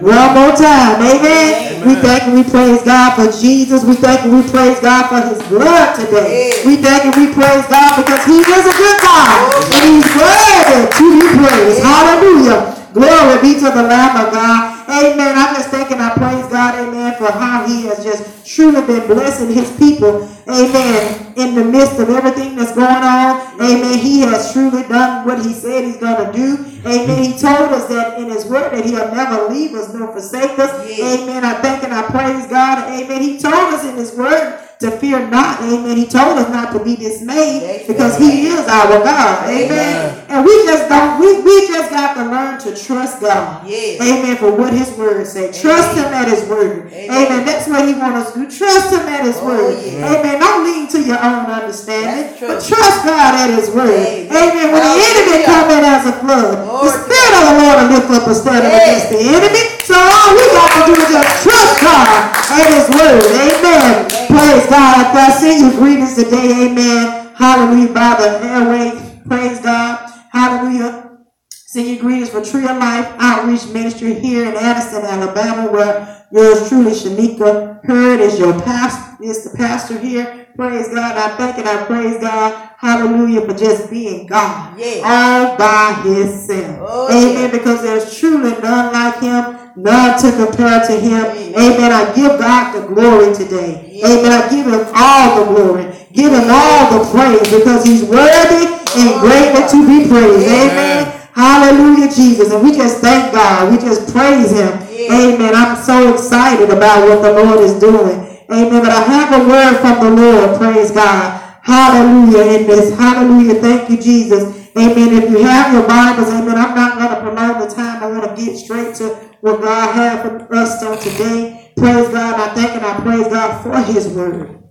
One more time. Amen. Amen. We thank and we praise God for Jesus. We thank and we praise God for his blood today. Yeah. We thank and we praise God because he is a good God. And he's worthy to be praised. Hallelujah. Glory be to the Lamb of God. Amen. I'm just thanking, I praise God, amen, for how he has just truly been blessing his people. Amen. In the midst of everything that's going on. Amen. He has truly done what he said he's going to do. Amen. He told us that in his word that he'll never leave us nor forsake us. Amen. I thank and I praise God. Amen. He told us in his word to fear not. Amen. He told us not to be dismayed because he is our God. Amen. Amen. And we just don't, we, we just got to learn to trust God. Yes. Amen. For what his word say. Trust him at his word. Amen. Amen. That's what he wants us to do. Trust him at his Oh, word. yeah. Amen. Don't lean to your own understanding. But trust God at his word. Amen. Amen. When the enemy Hallelujah. come in as a flood, the Glory to spirit of the Lord will lift up a standard Yes. against the enemy. So all we got to do is just trust God at his word. Amen. Praise God. I send you greetings today. Amen. Hallelujah. By the airway. Praise God. Hallelujah. Send you greetings for Tree of Life Outreach Ministry here in Addison, Alabama, where yours truly, Chineka Heard, is your pastor, is the pastor here. Praise God. I thank and I praise God. Hallelujah for just being God. Yes. All by himself. Oh, Amen. yeah. Because there's truly none like him, none to compare to him. Amen. I give God the glory today. Amen. I give him all the glory. Give him all the praise because he's worthy and greatly to be praised. Amen. Amen. Hallelujah, Jesus. And we just thank God. We just praise him. Amen. I'm so excited about what the Lord is doing. Amen. But I have a word from the Lord. Praise God. Hallelujah. In this. Hallelujah. Thank you, Jesus. Amen. If you have your Bibles, amen. I'm not going to prolong the time. I want to get straight to what God had for us on today. Praise God. I thank and I praise God for his word.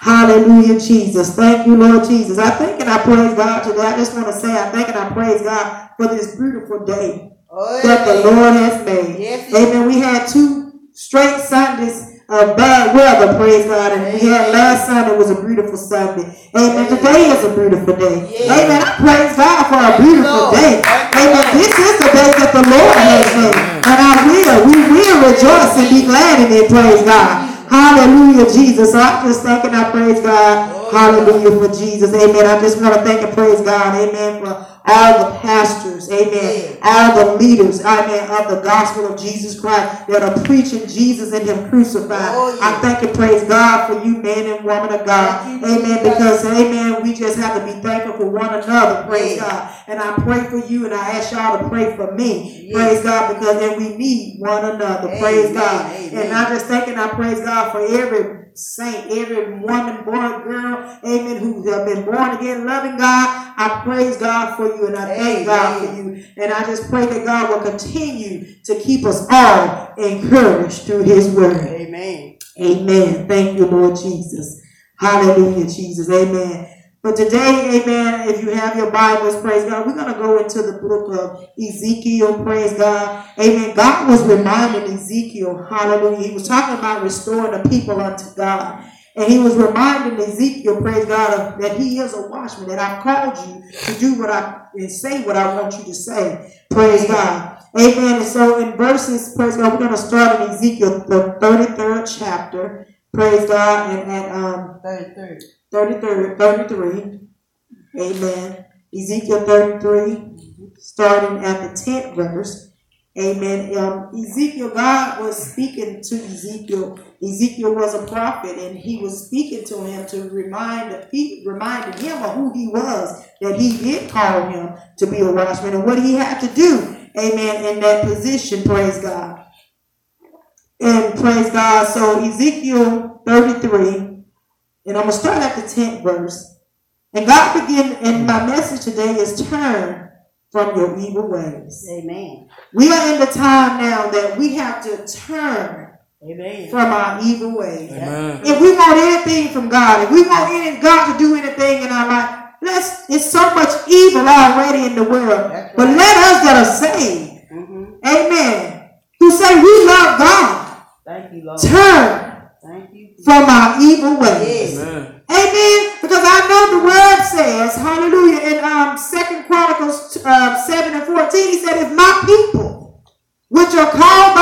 Hallelujah, Jesus. Thank you, Lord Jesus. I thank and I praise God today. I just want to say I thank and I praise God for this beautiful day Oh, that the. Lord has made. Yes, Amen. We had two straight Sundays of bad weather, praise God. And we had last Sunday was a beautiful Sunday. Amen. Today is a beautiful day. Yes. Amen. I praise God for a beautiful day. Amen. This is the day that the Lord has made. And I will. We will rejoice and be glad in it. Praise God. Hallelujah, Jesus. So I just thank and I praise God. Hallelujah for Jesus. Amen. I just want to thank and praise God. Amen. For all the pastors. Amen. Yeah. All the leaders. Amen. Of the gospel of Jesus Christ that are preaching Jesus and Him crucified. Oh, yeah. I thank and praise God for you, man and woman of God. Amen. Because, amen, we just have to be thankful for one another. Praise Yeah. God. And I pray for you and I ask y'all to pray for me. Yeah. Praise God. Because then we need one another. Praise God. Amen. And I just thank and I praise God for every saint, every woman, boy, girl, amen, who have been born again, loving God. I praise God for you and I thank God for you. And I just pray that God will continue to keep us all encouraged through his word. Amen. Amen. Thank you, Lord Jesus. Hallelujah, Jesus. Amen. But today, amen, if you have your Bibles, praise God, we're going to go into the book of Ezekiel, praise God. Amen. God was reminding Ezekiel, hallelujah. He was talking about restoring the people unto God. And he was reminding Ezekiel, praise God, of, that he is a watchman, that I've called you to do what I and say what I want you to say. Praise God. Amen. And so in verses, praise God, we're going to start in Ezekiel, the 33rd chapter. Praise God. And at um, 33. 33, 33. Amen. Ezekiel 33, starting at the 10th verse. Amen. Um, Ezekiel, God was speaking to Ezekiel. Ezekiel was a prophet, and he was speaking to him to remind the people, reminding him of who he was, that he did call him to be a watchman, and what he had to do. Amen. In that position, praise God. And praise God. So Ezekiel 33, and I'm going to start at the 10th verse. And God begin, and my message today is turn from your evil ways. Amen. We are in the time now that we have to turn Amen. from our evil ways. Amen. If we want anything from God, if we want any, God to do anything in our life, let's, it's so much evil already in the world. That's But let us that are saved, Mm-hmm. amen, who say we love God, Thank you, Lord. turn Thank you. from our evil ways. Yes. Amen. Amen. Because I know the word says, hallelujah, in um Second Chronicles uh, 7 and 14, he said, if my people, which are called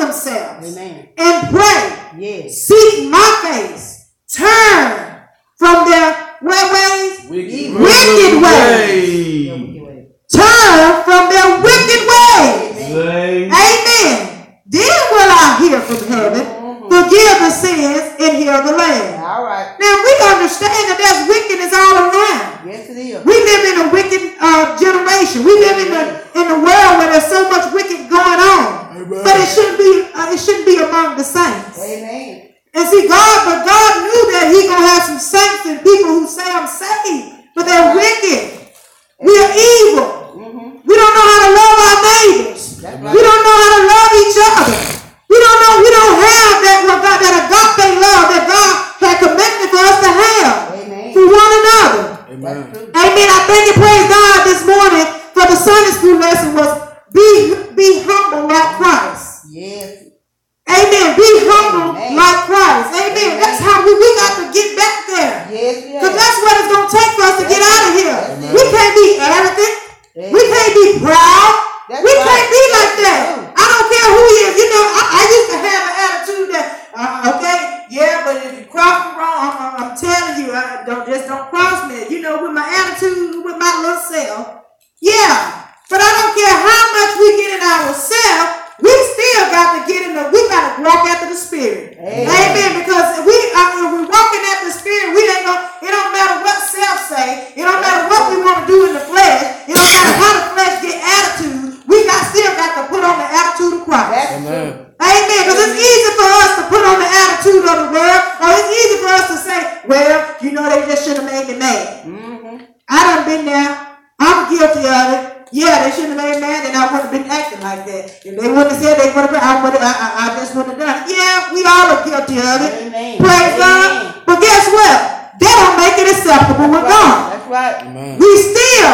themselves Amen. and pray, Yes. seek my face, turn from their what ways? Wicked, Wicked ways. Turn from their wicked ways. Say, Amen. Then will I hear from heaven, Mhm. forgive the sins, and heal the land. All right. Now we understand that there's wickedness all around. Yes, it is. We live in a wicked uh, generation. We live in the in a world where there's so much wicked going on. But it shouldn't be uh, it shouldn't be among the saints. Amen. And see, God, but God knew that He gonna have some saints and people who say I'm saved, but they're wicked. We are evil. Mm-hmm. We don't know how to love our neighbors. That's We don't know how to love each other. We don't know. We don't have that what God, that agape love that God had commanded for us to have Amen. for one another. Amen. Amen. I thank and praise God this morning for the Sunday school lesson was be be humble like Christ. Yes. Amen. Be humble Amen. like Christ. Amen. That's how we, we got to get back there. Yes, Because yes. that's what it's going to take for us to get out of here. Amen. We can't be arrogant. We can't be proud. That's we right. can't be like that. I don't care who he is. You know, I, I used to have an attitude that, uh, okay, yeah, but if you cross me wrong, I'm, I'm, I'm telling you, I don't just don't cross me. You know, with my attitude, with my little self, yeah. But I don't care how much we get in ourselves, we still got to get in the, we got to walk after the Spirit. Amen. Amen. Because if we, uh, if we're walking after the Spirit, we ain't gonna, it don't matter what self say, it don't matter what we want to do in the flesh, it don't matter how the flesh get attitude, we got still got to put on the attitude of Christ. That's Amen. true. Amen. Because it's easy for us to put on the attitude of the world, or it's easy for us to say, well, you know, they just should have made me mad. Mm-hmm. I done been there. I'm guilty of it. Yeah, they shouldn't have made me mad, and I wouldn't have been acting like that. If they wouldn't have said they would have, I would have, I, I, I just wouldn't have done it. Yeah, we all are guilty of it. Amen. Praise Amen. God. But guess what? That don't make it acceptable with God. That's right. Amen. We still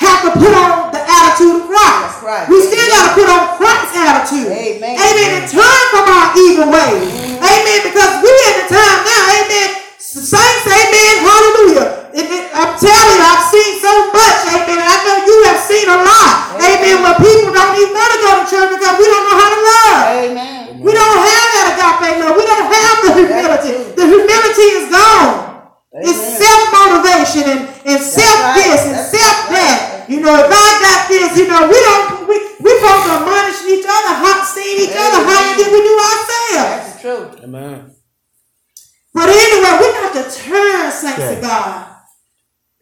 have to put on the attitude of Christ. That's right. We still got to put on Christ's attitude. Amen. Amen. And turn from our evil ways. Mm-hmm. Amen. Because we in the time now. Amen. Saints. Amen. Hallelujah. It- it- I'm telling you, I've seen so much. Amen. And I know you have seen a lot. Amen. Where people don't even want to go to church because we don't know how to love. Amen. We don't have that agape love. We don't have the humility. The humility is gone. It's self motivation and, and self right. this and That's self right. that. You know, if I got this, you know, we don't we we supposed to admonish each other, hot seeing each other higher than we do ourselves. That's the truth. Amen. But anyway, we got to turn, saints Okay. of God.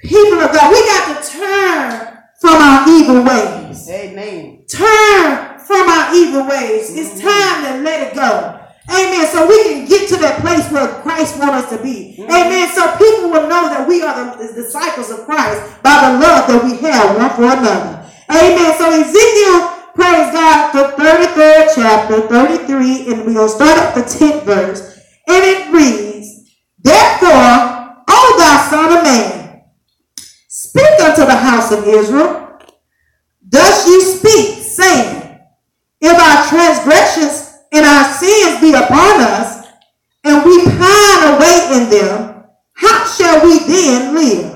People of God, we got to turn from our evil ways. Amen. Turn from our evil ways. It's time to let it go. Amen. So we can get to that place where Christ wants us to be. Mm-hmm. Amen. So people will know that we are the, the disciples of Christ by the love that we have one for another. Amen. So Ezekiel, praise God, the 33rd chapter, 33, and we're going to start at the 10th verse. And it reads, Therefore, O thou son of man, speak unto the house of Israel, Thus ye speak, saying, If our transgressions and our sins be upon us, and we pine away in them, how shall we then live?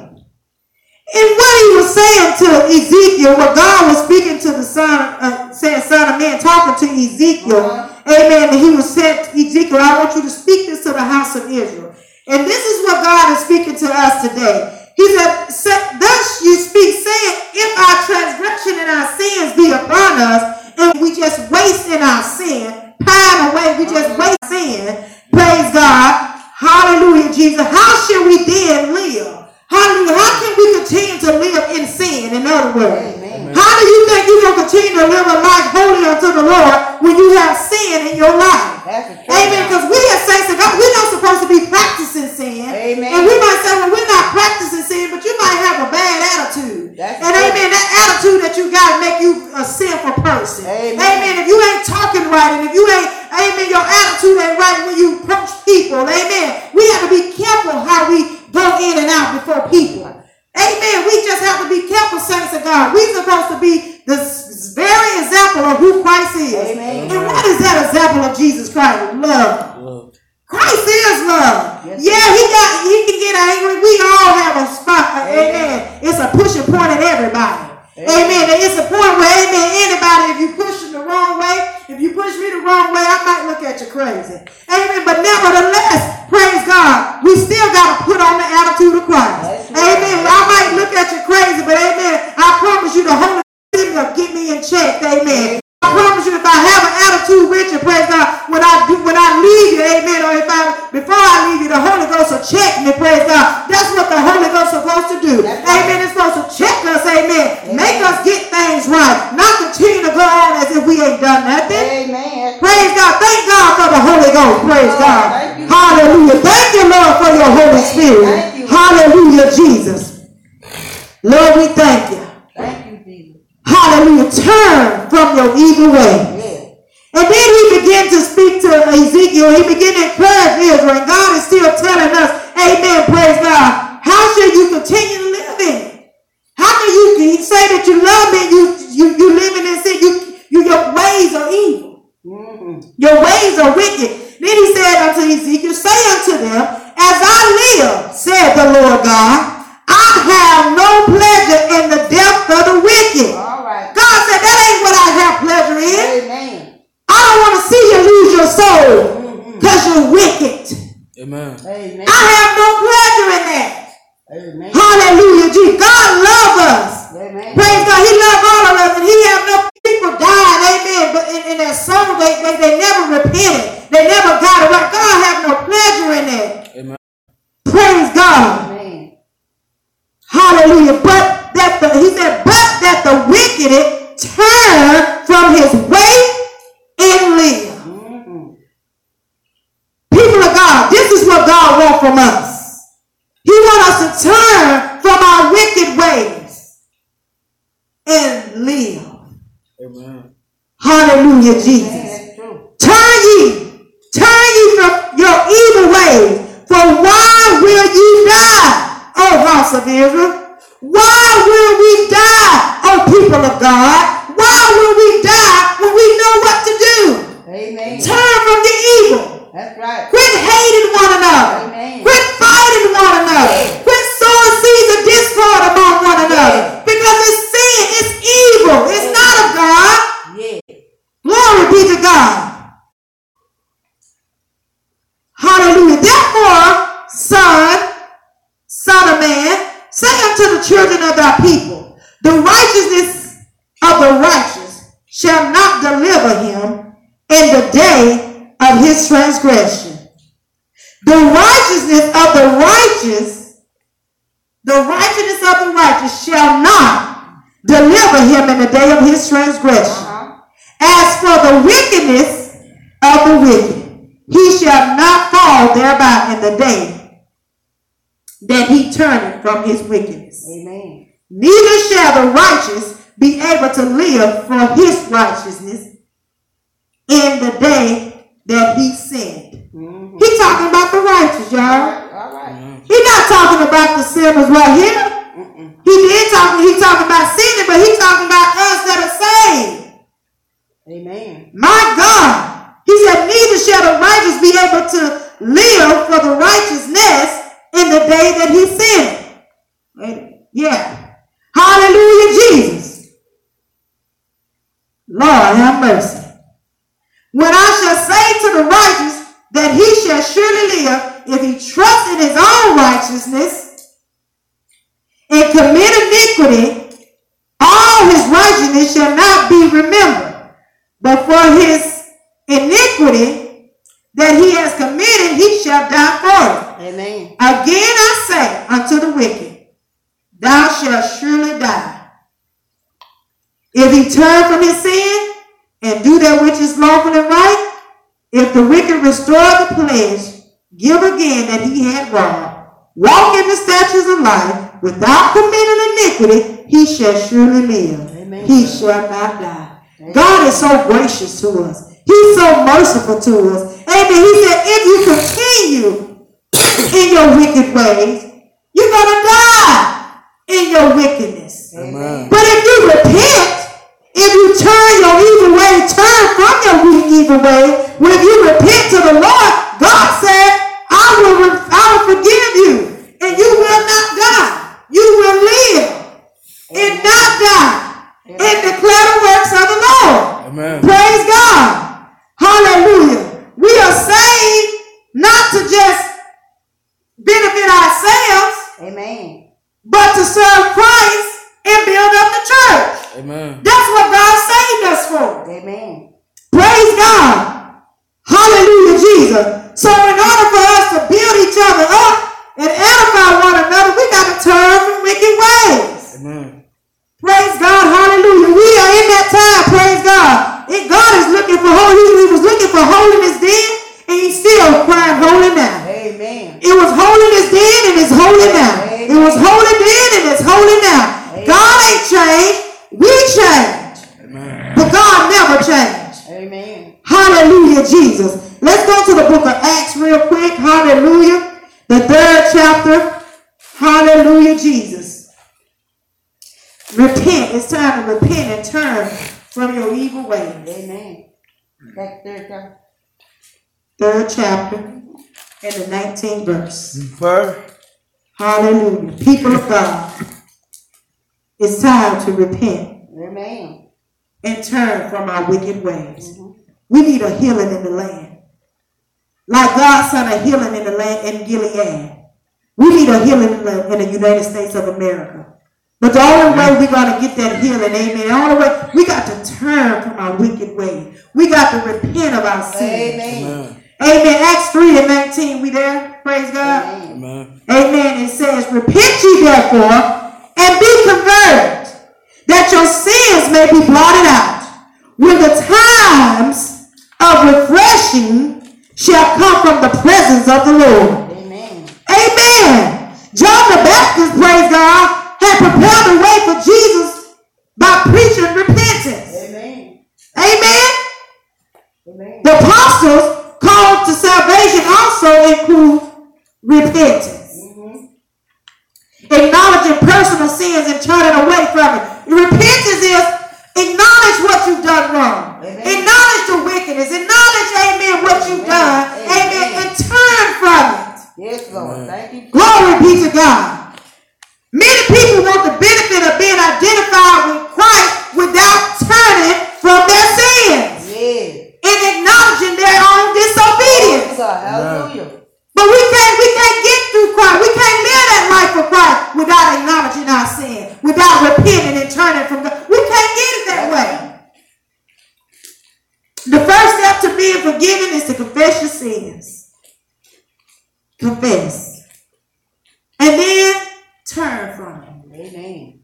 And what he was saying to Ezekiel, what God was speaking to the son, uh, saying, son of man, talking to Ezekiel, Uh-huh. amen, and he was saying Ezekiel, I want you to speak this to the house of Israel. And this is what God is speaking to us today. He said, Thus you speak, saying, If our transgression and our sins be upon us, and we just waste in our sin, pine away, we just waste sin, praise God, hallelujah, Jesus, how shall we then live? Hallelujah. How can we continue to live in sin, in other words? How do you think you're going to continue to live a life holy unto the Lord when you have sin in your life? Amen. Because we as saints of God, we're not supposed to be practicing sin. Amen. And we might say, well, we're not practicing sin, but you might have a bad attitude. That's and true. amen, that attitude that you got make you a sinful person. Amen. Amen. If you ain't talking right, and if you ain't, amen, your attitude ain't right when you approach people. Amen. We have to be careful how we go in and out before people. Amen. We just have to be careful, saints of God. We're supposed to be the very example of who Christ is. Amen. And what is that example of Jesus Christ? Love. Love. Christ is love. Yes, yeah, he got he can get angry. We all have a spot. Amen. Amen. It's a pushing point at everybody. Amen. Amen. It's a point where, amen, anybody, if you push them the wrong way, if you push me the wrong way, I might look at you crazy. Amen. But nevertheless, praise God, we still got to put on the attitude of Christ. Amen. I might look at you crazy, but amen. I promise you the Holy Spirit will get me in check. Amen. Spirit. Hallelujah, Jesus. Lord, we thank you. Thank you, Jesus. Hallelujah. Turn from your evil way. Yeah. And then he began to speak to Ezekiel. He began to encourage Israel. And God is still telling us, Amen, praise God. How should you continue to live in? How can you, you say that you love me, you you you living in sin, you, you your ways are evil. Mm-hmm. Your ways are wicked. Then he said unto Ezekiel, Say unto them, As I live, said the Lord God, I have no pleasure in the death of the wicked. All right. God said, That ain't what I have pleasure in. Amen. I don't want to see you lose your soul Mm-hmm. because you're wicked. Amen. Amen. I have no pleasure in that. Amen. Hallelujah. Jesus. God loves us. Amen. Praise God. He loved all of us and he have no people died. Amen. But in, in their soul, they, they, they never repented. They never got it right. God have no pleasure in that. Amen. Praise God. Amen. Hallelujah. But that the, he said, but that the wicked turn from his way and live. Mm-hmm. People of God, this is what God wants from us. He wants us to turn from our wicked ways and live. Amen. Hallelujah, Jesus. That's true. Turn ye, turn ye from your evil ways. For why will ye die, O house of Israel? Why will we die, O people of God? Why will we die when we know what to do? Amen. Turn from the evil. That's right. Quit hating one another. Amen. Quit fighting one another. Quit sowing seeds of discord among one another. Yeah. Because it's sin. It's evil. It's not of God. Yeah. Glory be to God. Hallelujah. Therefore, son, son of man, say unto the children of thy people, the righteousness of the righteous shall not deliver him in the day of his transgression. The righteousness of the righteous, the righteousness of the righteous shall not deliver him in the day of his transgression. Uh-huh. As for the wickedness of the wicked, he shall not fall thereby in the day that he turneth from his wickedness. Amen. Neither shall the righteous be able to live for his righteousness in the day that he sinned. Mm-hmm. He talking about the righteous, y'all. All right. He not talking about the sinners right here. Mm-mm. He did talk. He talking about sinning, but he talking about us that are saved. Amen. My God. He said, neither shall the righteous be able to live for the righteousness in the day that he sinned. Wait, Yeah. Hallelujah, Jesus. Lord, have mercy. When I shall say to the righteous that he shall surely live if he trusts in his own righteousness and commit iniquity, all his righteousness shall not be remembered. But for his iniquity that he has committed, he shall die for it. Amen. Again I say unto the wicked, thou shalt surely die. If he turn from his sin and do that which is lawful and right, if the wicked restore the pledge, give again that he had robbed, walk in the statutes of life, without committing iniquity, he shall surely live. Amen. He shall not die. God is so gracious to us. He's so merciful to us. Amen. He said, if you continue in your wicked ways, you're going to die in your wickedness. Amen. But if you repent, if you turn your evil way, turn from your evil way, when you repent to the Lord, God said, I will, I will forgive you, and you will not die. You will live and not die and declare the works of the Lord. Amen. Praise God. Hallelujah. Amen. Praise God. Hallelujah, Jesus. So in order for us to build each other up and edify one another, we got to turn from wicked ways. Amen. Praise God. Hallelujah. We are in that time. Praise God. And God is looking for holiness. He was looking for holiness then, and he's still crying holy now. Amen. It was holiness then and it's holy now. It was holy then and it's holy now. God ain't changed. We changed. Amen. But God never changed. Amen. Hallelujah, Jesus. Let's go to the book of Acts real quick. Hallelujah. The third chapter. Hallelujah, Jesus. Repent. It's time to repent and turn from your evil ways. Amen. That's third chapter. Third chapter and the 19th verse. First, Hallelujah. People of God, it's time to repent Amen. And turn from our wicked ways. Mhm. We need a healing in the land. Like God sent a healing in the land in Gilead. We need a healing in the, in the United States of America. But the only way we're going to get that healing, amen, All the only way, we got to turn from our wicked ways. We got to repent of our sins. Amen. Amen. Amen. Acts 3 and 19, we there? Praise God. Amen. Amen. Amen. It says, Repent ye therefore and be converted, that your sins may be blotted out, when the times of refreshing shall come from the presence of the Lord. Amen. Amen. John the Baptist, praise God, had prepared the way for Jesus by preaching repentance. Amen. Amen. Amen. The apostles called to salvation also include repentance. Mhm. acknowledging personal sins and turning away from it. Repentance is acknowledge what you've done wrong. Amen. Acknowledge the wickedness. Acknowledge, amen, what you've Amen. done. Amen. Amen. And turn from it. Yes, Lord. Amen. Thank you. Glory be to God. Many people want the benefit of being identified with Confess. And then turn from it. Amen.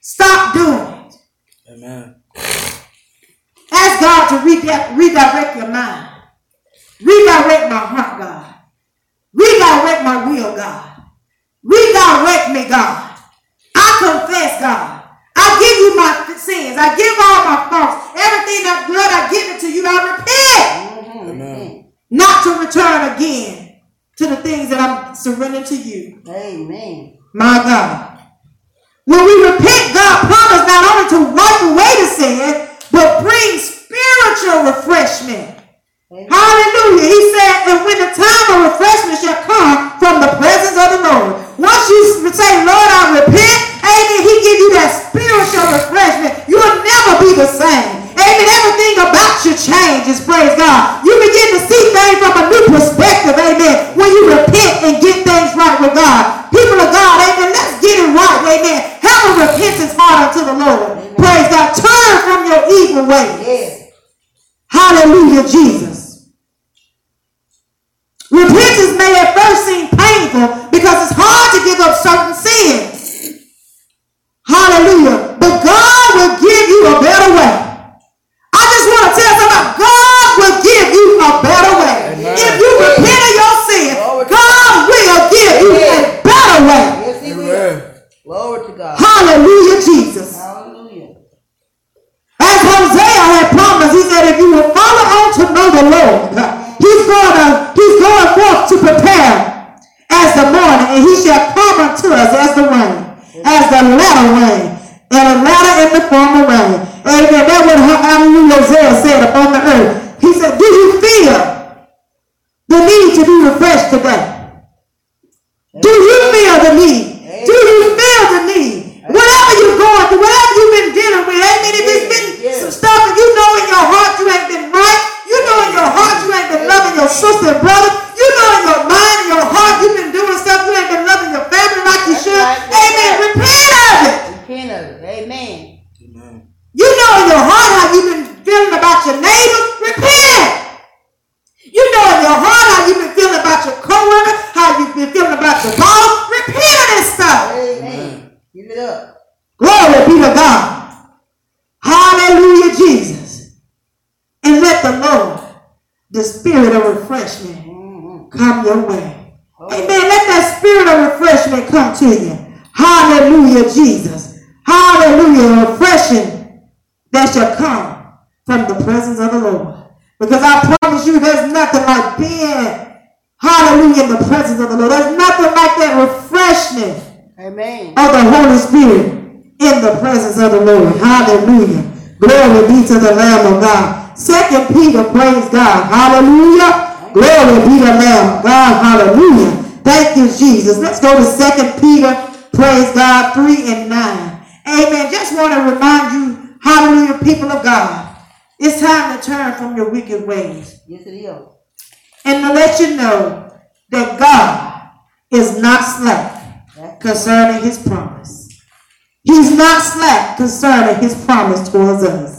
Stop doing it. Amen. Ask God to redi- redirect your mind. Redirect my heart, God. Redirect my will, God. Redirect me, God. I confess, God. I give you my sins. I give all my faults. Everything that blood, I give it to you. I repent. Amen. not to return again to the things that I'm surrendering to you. Amen. My God. When we repent, God promised not only to wipe away the sin, but bring spiritual refreshment. Amen. Hallelujah. He said, and when the time of refreshment shall come from the presence of the Lord. Once you say, Lord, I repent, amen, he give you that spiritual refreshment. You'll never be the same. Amen. Everything about you changes, praise God. You begin to see things from a new perspective, amen, when you repent and get things right with God. People of God, amen, let's get it right, amen. Have a repentance heart unto the Lord. Praise God. Turn from your evil ways. Hallelujah, Jesus. Former rain. Amen. That's what Hallelujah Hosea said upon the earth. He said, do you feel the need to be refreshed today? Do you feel the need? Do you feel the need? Whatever you're going through, whatever you've been dealing with, amen. If it's been Yes. some stuff and you know in your heart you ain't been right, you know in your heart you ain't been loving your sister and brother, you know in your mind, in your heart you've been doing stuff, you ain't been loving your family like you That's should. right, that's Amen. right. Repent of it. Repent of it. Amen. Amen. You know in your heart how you've been feeling spirit of refreshment come your way. Amen. Let that spirit of refreshment come to you. Hallelujah, Jesus. Hallelujah. Refreshing that shall come from the presence of the Lord. Because I promise you, there's nothing like being, hallelujah, in the presence of the Lord. There's nothing like that refreshment Amen. of the Holy Spirit in the presence of the Lord. Hallelujah. Glory be to the Lamb of God. Second Peter, praise God. Hallelujah. Glory be to the Lamb God. Hallelujah. Thank you, Jesus. Let's go to Second Peter, praise God, 3 and 9. Amen. Just want to remind you, hallelujah, people of God. It's time to turn from your wicked ways Yes, it is. and to let you know that God is not slack concerning his promise. He's not slack concerning his promise towards us.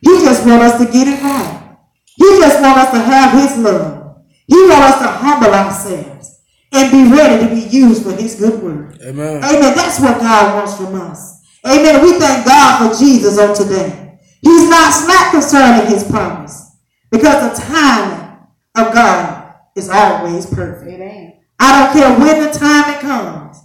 He just wants us to get it right. He just wants us to have his love. He wants us to humble ourselves and be ready to be used for his good work. Amen. Amen. That's what God wants from us. Amen. We thank God for Jesus on today. He's not slack concerning his promise because the timing of God is always perfect. Amen. I don't care when the time it comes,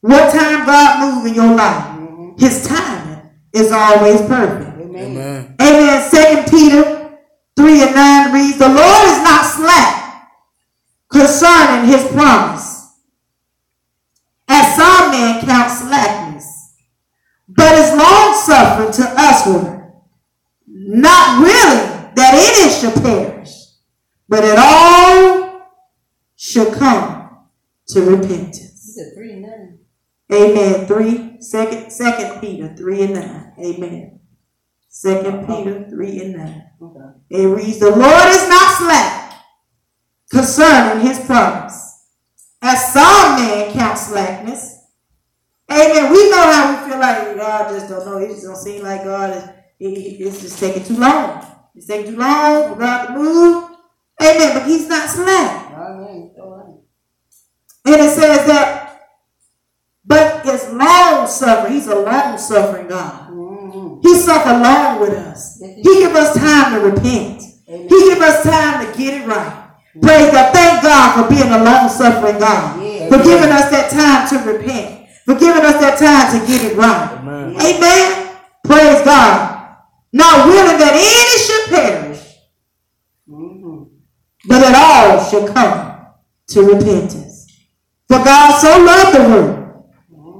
what time God moves in your life. Mm-hmm. His timing is always perfect. Amen. Amen. Amen. Second Peter 3 and 9 reads, The Lord is not slack concerning his promise, as some men count slackness, but is long suffering to usward, not willing that any should perish, but that all should come to repentance. You said three and nine. Amen. Three, second, second Peter, three and nine. Amen. Second Peter, three and nine. Okay. It reads, The Lord is not slack concerning his promise, as some men count slackness. Amen. We know how we feel like God just don't know. It just don't seem like God is, he- it's just taking too long. It's taking too long for God to move. Amen. But he's not slack. Amen. All right. And it says that, but it's long suffering. He's a long suffering God. Mm-hmm. He suffered long with us. He give us time to repent. Amen. He give us time to get it right. Praise God. Thank God for being a long suffering God. Yeah. For giving us that time to repent. For giving us that time to get it right. Amen. Amen. Praise God. Not willing that any should perish, Mm-hmm. but that all should come to repentance. For God so loved the world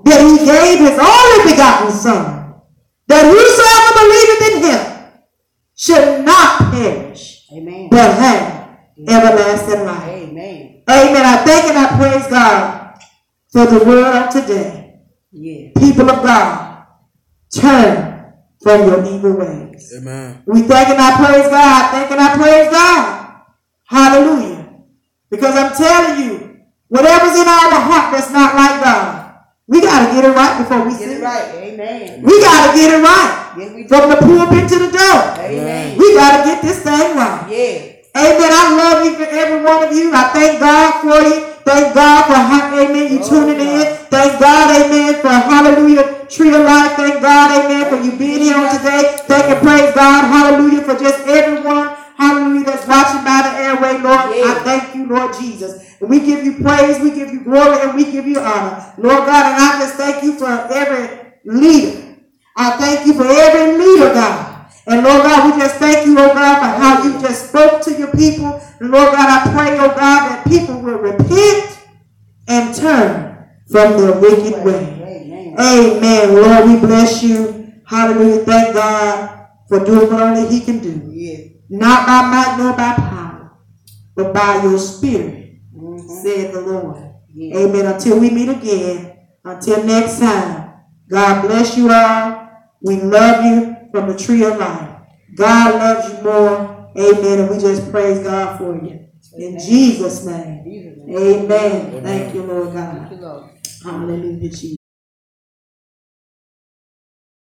that he gave his only begotten Son, that whosoever believeth in him should not perish, Amen. but have everlasting life. Amen. Amen. I thank and I praise God for the word of today. Yeah. People of God, turn from your evil ways. Amen. We thank and I praise God. Thank and I praise God. Hallelujah. Because I'm telling you, whatever's in our heart that's not like God, we got to get it right before we Get sin. it right. Amen. We got to get it right. Yes, we do. From the pulpit to the door. Amen. We got to get this thing right. Yeah. Amen. I love you for every one of you. I thank God for you. Thank God for how, amen, you Oh, tuning in. Thank God, amen, for hallelujah, tree of life. Thank God, amen, for you being here on today. Thank and praise God, hallelujah, for just everyone, watching by the airway, Lord. Yeah. I thank you, Lord Jesus. And we give you praise, we give you glory, and we give you honor. Lord God, and I just thank you for every leader. I thank you for every leader, God. And Lord God, we just thank you, oh God, for how you just spoke to your people. And Lord God, I pray, oh God, that people will repent and turn from their wicked way. Amen. Amen. Lord, we bless you. Hallelujah. Thank God for doing what only He can do. Yeah. Not by might nor by power, but by your spirit, Mm-hmm. said the Lord. Yeah. Amen. Until we meet again, until next time, God bless you all. We love you from the tree of life. God loves you more. Amen. And we just praise God for you. In Jesus' name. Jesus' name. Amen. Thank you, Lord God. Thank you, Lord. Hallelujah, Jesus.